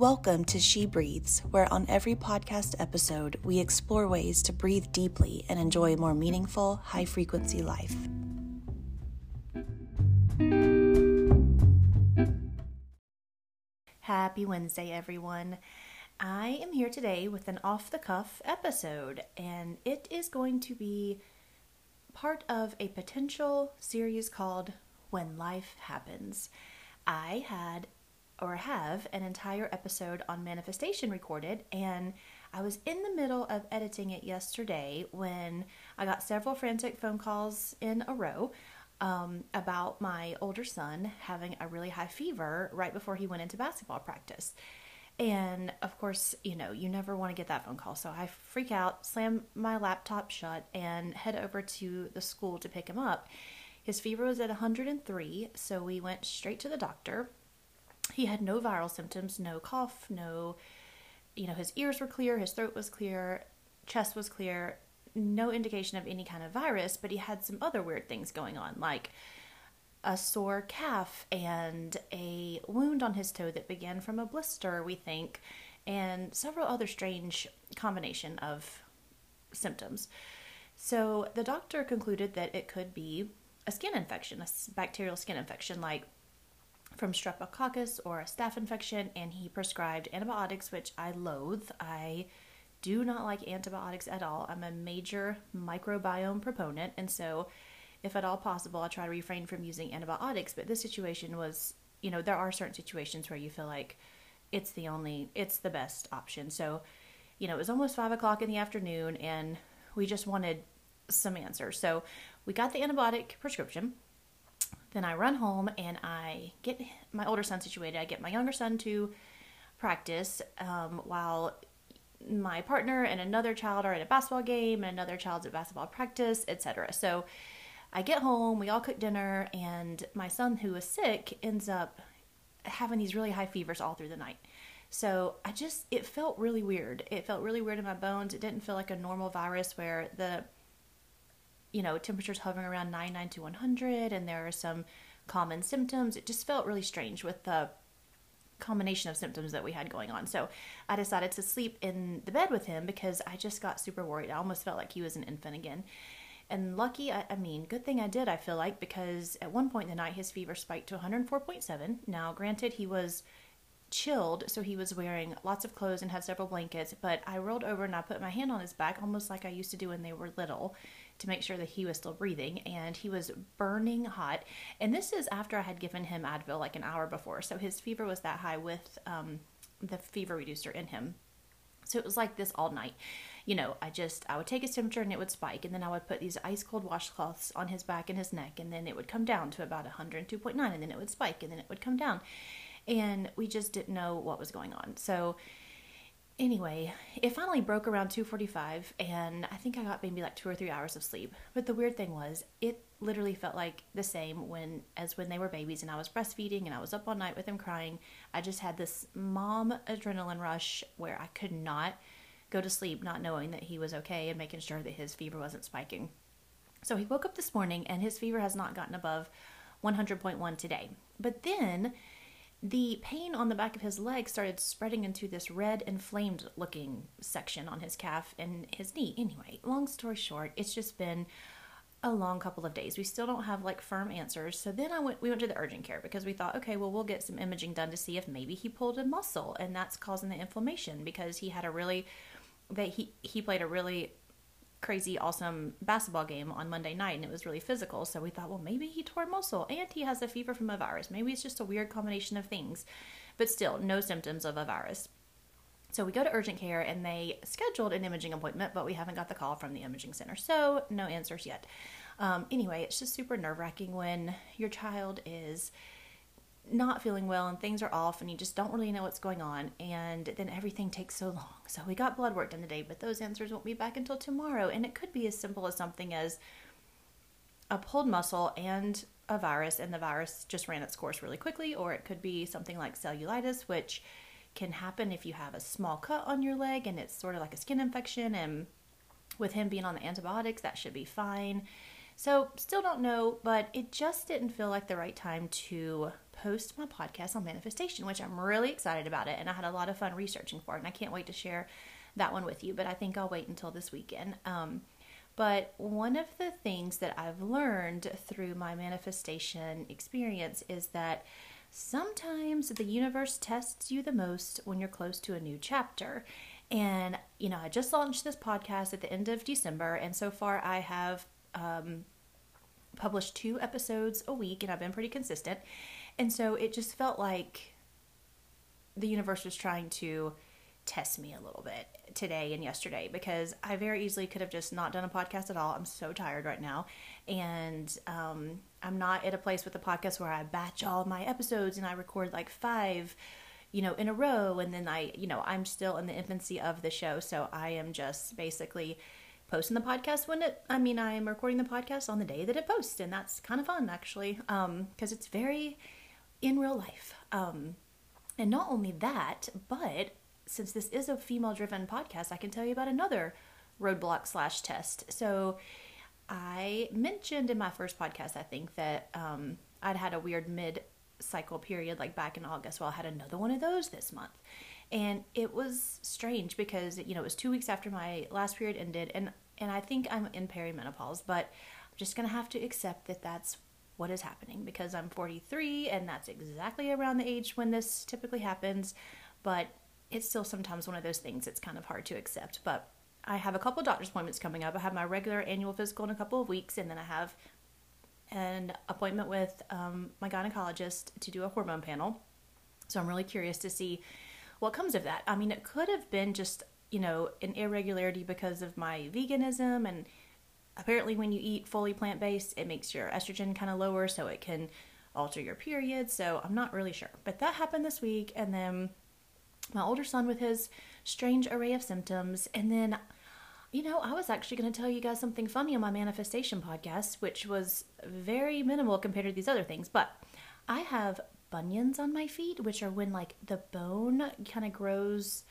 Welcome to She Breathes, where on every podcast episode we explore ways to breathe deeply and enjoy a more meaningful, high frequency life. Happy Wednesday, everyone. I am here today with an off the cuff episode, and it is going to be part of a potential series called When Life Happens. I had or have an entire episode on manifestation recorded, and I was in the middle of editing it yesterday when I got several frantic phone calls in a row um, about my older son having a really high fever right before he went into basketball practice. And of course, you know, you never want to get that phone call. So I freak out, slam my laptop shut, and head over to the school to pick him up. His fever was at 103, so we went straight to the doctor he had no viral symptoms, no cough, no, you know, his ears were clear, his throat was clear, chest was clear, no indication of any kind of virus, but he had some other weird things going on, like a sore calf and a wound on his toe that began from a blister, we think, and several other strange combination of symptoms. So the doctor concluded that it could be a skin infection, a bacterial skin infection like from streptococcus or a staph infection, and he prescribed antibiotics, which I loathe. I do not like antibiotics at all. I'm a major microbiome proponent, and so if at all possible, I try to refrain from using antibiotics. But this situation was, you know, there are certain situations where you feel like it's the only, it's the best option. So, you know, it was almost five o'clock in the afternoon, and we just wanted some answers. So we got the antibiotic prescription then I run home and I get my older son situated. I get my younger son to practice um, while my partner and another child are at a basketball game and another child's at basketball practice, etc. So I get home, we all cook dinner, and my son, who is sick, ends up having these really high fevers all through the night. So I just, it felt really weird. It felt really weird in my bones. It didn't feel like a normal virus where the you know, temperatures hovering around 99 to 100, and there are some common symptoms. It just felt really strange with the combination of symptoms that we had going on. So I decided to sleep in the bed with him because I just got super worried. I almost felt like he was an infant again. And lucky, I, I, mean, good thing I did, I feel like, because at one point in the night his fever spiked to 104.7. Now, granted, he was chilled, so he was wearing lots of clothes and had several blankets, but I rolled over and I put my hand on his back almost like I used to do when they were little to make sure that he was still breathing and he was burning hot. And this is after i had given him advil like an hour before. So his fever was that high with um, the fever reducer in him. So it was like this all night. You know i just i would take his temperature and it would spike and then i would put these ice cold washcloths on his back and his neck and then it would come down to about 102.9 and then it would spike and then it would come down. And we just didn't know what was going on. So anyway, it finally broke around 2:45 and I think I got maybe like 2 or 3 hours of sleep. But the weird thing was, it literally felt like the same when as when they were babies and I was breastfeeding and I was up all night with them crying. I just had this mom adrenaline rush where I could not go to sleep not knowing that he was okay and making sure that his fever wasn't spiking. So he woke up this morning and his fever has not gotten above 100.1 today. But then the pain on the back of his leg started spreading into this red inflamed looking section on his calf and his knee. Anyway, long story short, it's just been a long couple of days. We still don't have like firm answers. So then I went we went to the urgent care because we thought, okay, well we'll get some imaging done to see if maybe he pulled a muscle and that's causing the inflammation because he had a really that he he played a really crazy awesome basketball game on Monday night and it was really physical. So we thought, well, maybe he tore muscle and he has a fever from a virus. Maybe it's just a weird combination of things, but still no symptoms of a virus. So we go to urgent care and they scheduled an imaging appointment, but we haven't got the call from the imaging center. So no answers yet. Um, anyway, it's just super nerve wracking when your child is not feeling well and things are off and you just don't really know what's going on and then everything takes so long. So we got blood work done today, but those answers won't be back until tomorrow and it could be as simple as something as a pulled muscle and a virus and the virus just ran its course really quickly or it could be something like cellulitis which can happen if you have a small cut on your leg and it's sort of like a skin infection and with him being on the antibiotics that should be fine So, still don't know, but it just didn't feel like the right time to post my podcast on manifestation, which I'm really excited about it. And I had a lot of fun researching for it, and I can't wait to share that one with you. But I think I'll wait until this weekend. Um, but one of the things that I've learned through my manifestation experience is that sometimes the universe tests you the most when you're close to a new chapter. And, you know, I just launched this podcast at the end of December, and so far I have um, published two episodes a week, and I've been pretty consistent. And so it just felt like the universe was trying to test me a little bit today and yesterday because I very easily could have just not done a podcast at all. I'm so tired right now. And um, I'm not at a place with the podcast where I batch all my episodes and I record like five, you know, in a row. And then I, you know, I'm still in the infancy of the show. So I am just basically posting the podcast when it, I mean, I am recording the podcast on the day that it posts. And that's kind of fun actually because um, it's very in real life. Um, and not only that, but since this is a female driven podcast, I can tell you about another roadblock slash test. So I mentioned in my first podcast, I think, that um, I'd had a weird mid cycle period like back in August. Well, I had another one of those this month. And it was strange because, you know, it was two weeks after my last period ended. And, and I think I'm in perimenopause, but I'm just to have to accept that that's what is happening because I'm 43 and that's exactly around the age when this typically happens. But it's still sometimes one of those things it's kind of hard to accept. But I have a couple doctor's appointments coming up. I have my regular annual physical in a couple of weeks, and then I have an appointment with um, my gynecologist to do a hormone panel. So I'm really curious to see what comes of that. I mean, it could have been just, you know, an irregularity because of my veganism. And apparently, when you eat fully plant based, it makes your estrogen kind of lower, so it can alter your period. So I'm not really sure. But that happened this week. And then my older son with his strange array of symptoms. And then, you know, I was actually going to tell you guys something funny on my manifestation podcast, which was very minimal compared to these other things. But I have bunions on my feet, which are when like the bone kind of grows,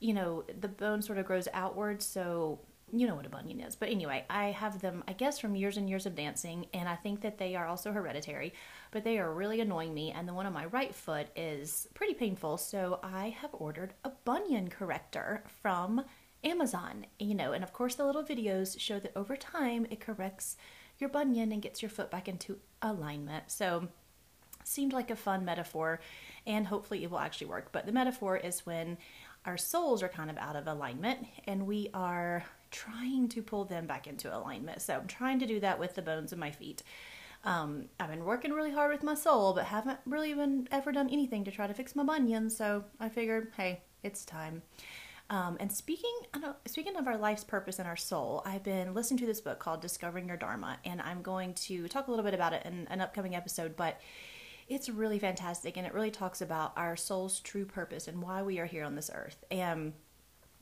you know, the bone sort of grows outward. So you know what a bunion is. But anyway, I have them, I guess, from years and years of dancing, and I think that they are also hereditary, but they are really annoying me. And the one on my right foot is pretty painful, so I have ordered a bunion corrector from Amazon. You know, and of course, the little videos show that over time it corrects your bunion and gets your foot back into alignment. So, seemed like a fun metaphor, and hopefully it will actually work. But the metaphor is when our souls are kind of out of alignment and we are trying to pull them back into alignment. So I'm trying to do that with the bones of my feet. Um, I've been working really hard with my soul, but haven't really even ever done anything to try to fix my bunions. So I figured, hey, it's time. Um, and speaking, speaking of our life's purpose and our soul, I've been listening to this book called Discovering Your Dharma, and I'm going to talk a little bit about it in an upcoming episode. But it's really fantastic, and it really talks about our soul's true purpose and why we are here on this earth. And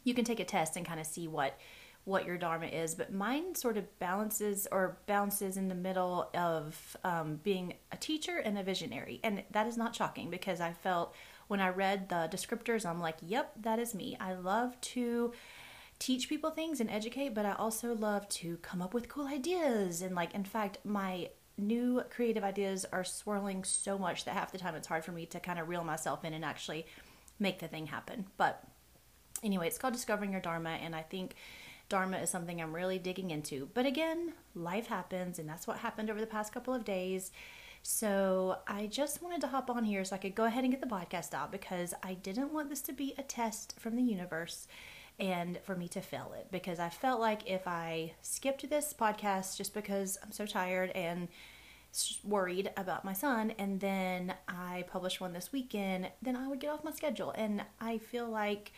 you can take a test and kind of see what what your dharma is, but mine sort of balances or bounces in the middle of um, being a teacher and a visionary. And that is not shocking because I felt when I read the descriptors, I'm like, yep, that is me. I love to teach people things and educate, but I also love to come up with cool ideas. And, like, in fact, my new creative ideas are swirling so much that half the time it's hard for me to kind of reel myself in and actually make the thing happen. But anyway, it's called Discovering Your Dharma, and I think Dharma is something I'm really digging into. But again, life happens, and that's what happened over the past couple of days. So I just wanted to hop on here so I could go ahead and get the podcast out because I didn't want this to be a test from the universe and for me to fail it because I felt like if I skipped this podcast just because I'm so tired and worried about my son and then I published one this weekend, then I would get off my schedule. And I feel like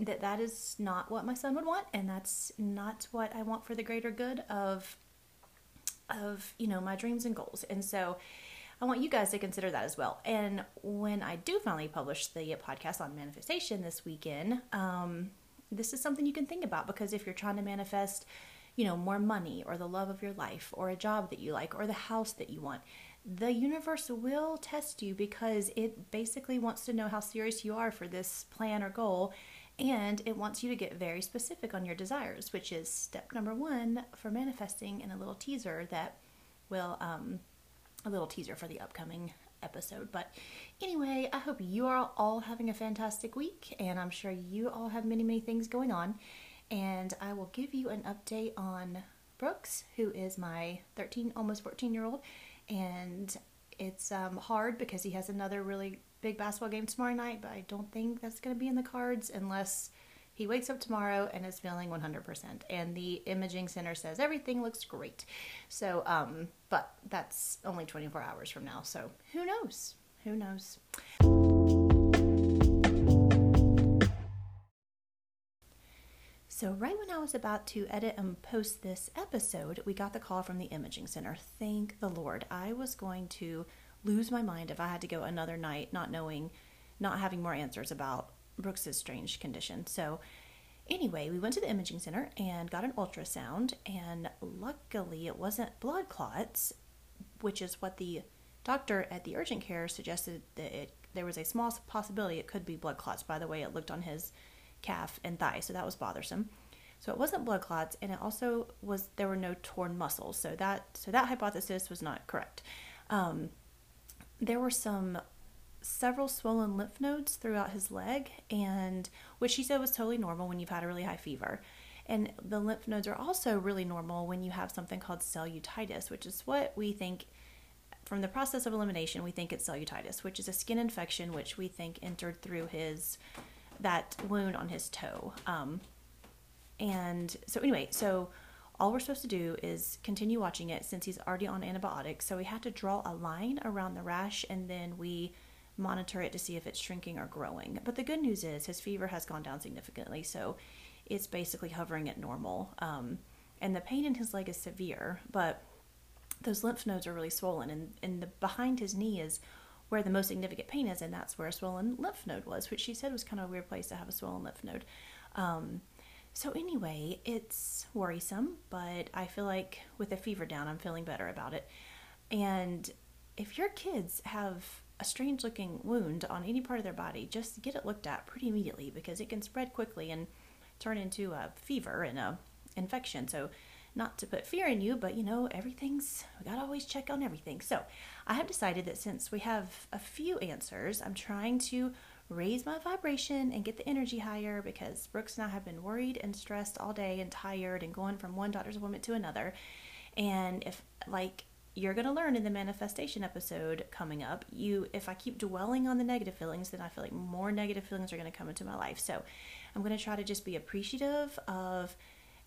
that that is not what my son would want and that's not what I want for the greater good of of you know my dreams and goals and so I want you guys to consider that as well and when I do finally publish the podcast on manifestation this weekend um, this is something you can think about because if you're trying to manifest you know more money or the love of your life or a job that you like or the house that you want the universe will test you because it basically wants to know how serious you are for this plan or goal And it wants you to get very specific on your desires, which is step number one for manifesting, and a little teaser that will, um, a little teaser for the upcoming episode. But anyway, I hope you are all having a fantastic week, and I'm sure you all have many, many things going on. And I will give you an update on Brooks, who is my 13, almost 14 year old. And it's um, hard because he has another really big basketball game tomorrow night, but I don't think that's going to be in the cards unless he wakes up tomorrow and is feeling 100%. And the imaging center says everything looks great. So, um, but that's only 24 hours from now. So who knows? Who knows? So, right when I was about to edit and post this episode, we got the call from the imaging center. Thank the Lord. I was going to lose my mind if I had to go another night not knowing, not having more answers about Brooks's strange condition. So, anyway, we went to the imaging center and got an ultrasound, and luckily it wasn't blood clots, which is what the doctor at the urgent care suggested that it, there was a small possibility it could be blood clots by the way it looked on his calf, and thigh. So that was bothersome. So it wasn't blood clots, and it also was there were no torn muscles. So that so that hypothesis was not correct. Um, there were some several swollen lymph nodes throughout his leg, and which she said was totally normal when you've had a really high fever. And the lymph nodes are also really normal when you have something called cellulitis, which is what we think from the process of elimination, we think it's cellulitis, which is a skin infection which we think entered through his that wound on his toe. Um, and so, anyway, so all we're supposed to do is continue watching it since he's already on antibiotics. So, we had to draw a line around the rash and then we monitor it to see if it's shrinking or growing. But the good news is his fever has gone down significantly. So, it's basically hovering at normal. Um, and the pain in his leg is severe, but those lymph nodes are really swollen, and, and the behind his knee is where the most significant pain is, and that's where a swollen lymph node was, which she said was kind of a weird place to have a swollen lymph node. Um, so, anyway, it's worrisome, but I feel like with the fever down, I'm feeling better about it. And if your kids have a strange looking wound on any part of their body, just get it looked at pretty immediately because it can spread quickly and turn into a fever and a infection. So, not to put fear in you, but you know, everything's, we gotta always check on everything. So I have decided that since we have a few answers, I'm trying to raise my vibration and get the energy higher because Brooks and I have been worried and stressed all day and tired and going from one doctor's appointment to another. And if, like, you're going to learn in the manifestation episode coming up you if i keep dwelling on the negative feelings then i feel like more negative feelings are going to come into my life. So i'm going to try to just be appreciative of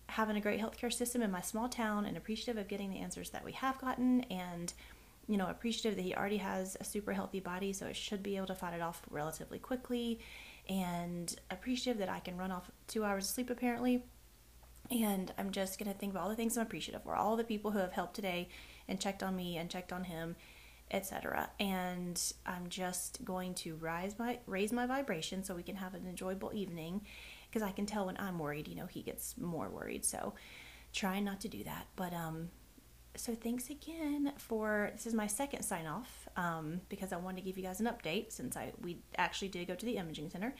having a great healthcare system in my small town and appreciative of getting the answers that we have gotten and you know appreciative that he already has a super healthy body so it should be able to fight it off relatively quickly. And appreciative that I can run off 2 hours of sleep apparently. And I'm just going to think about all the things I'm appreciative for all the people who have helped today and checked on me and checked on him etc and I'm just going to rise my raise my vibration so we can have an enjoyable evening because I can tell when I'm worried, you know, he gets more worried. So try not to do that. But um, so thanks again for this is my second sign off um, because I wanted to give you guys an update since I we actually did go to the imaging center.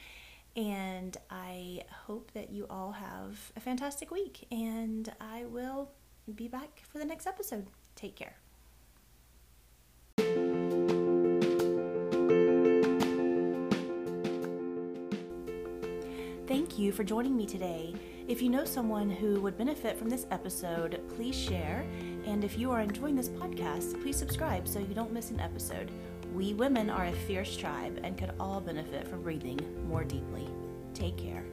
And I hope that you all have a fantastic week, and I will be back for the next episode. Take care. Thank you for joining me today. If you know someone who would benefit from this episode, please share. And if you are enjoying this podcast, please subscribe so you don't miss an episode. We women are a fierce tribe and could all benefit from breathing more deeply. Take care.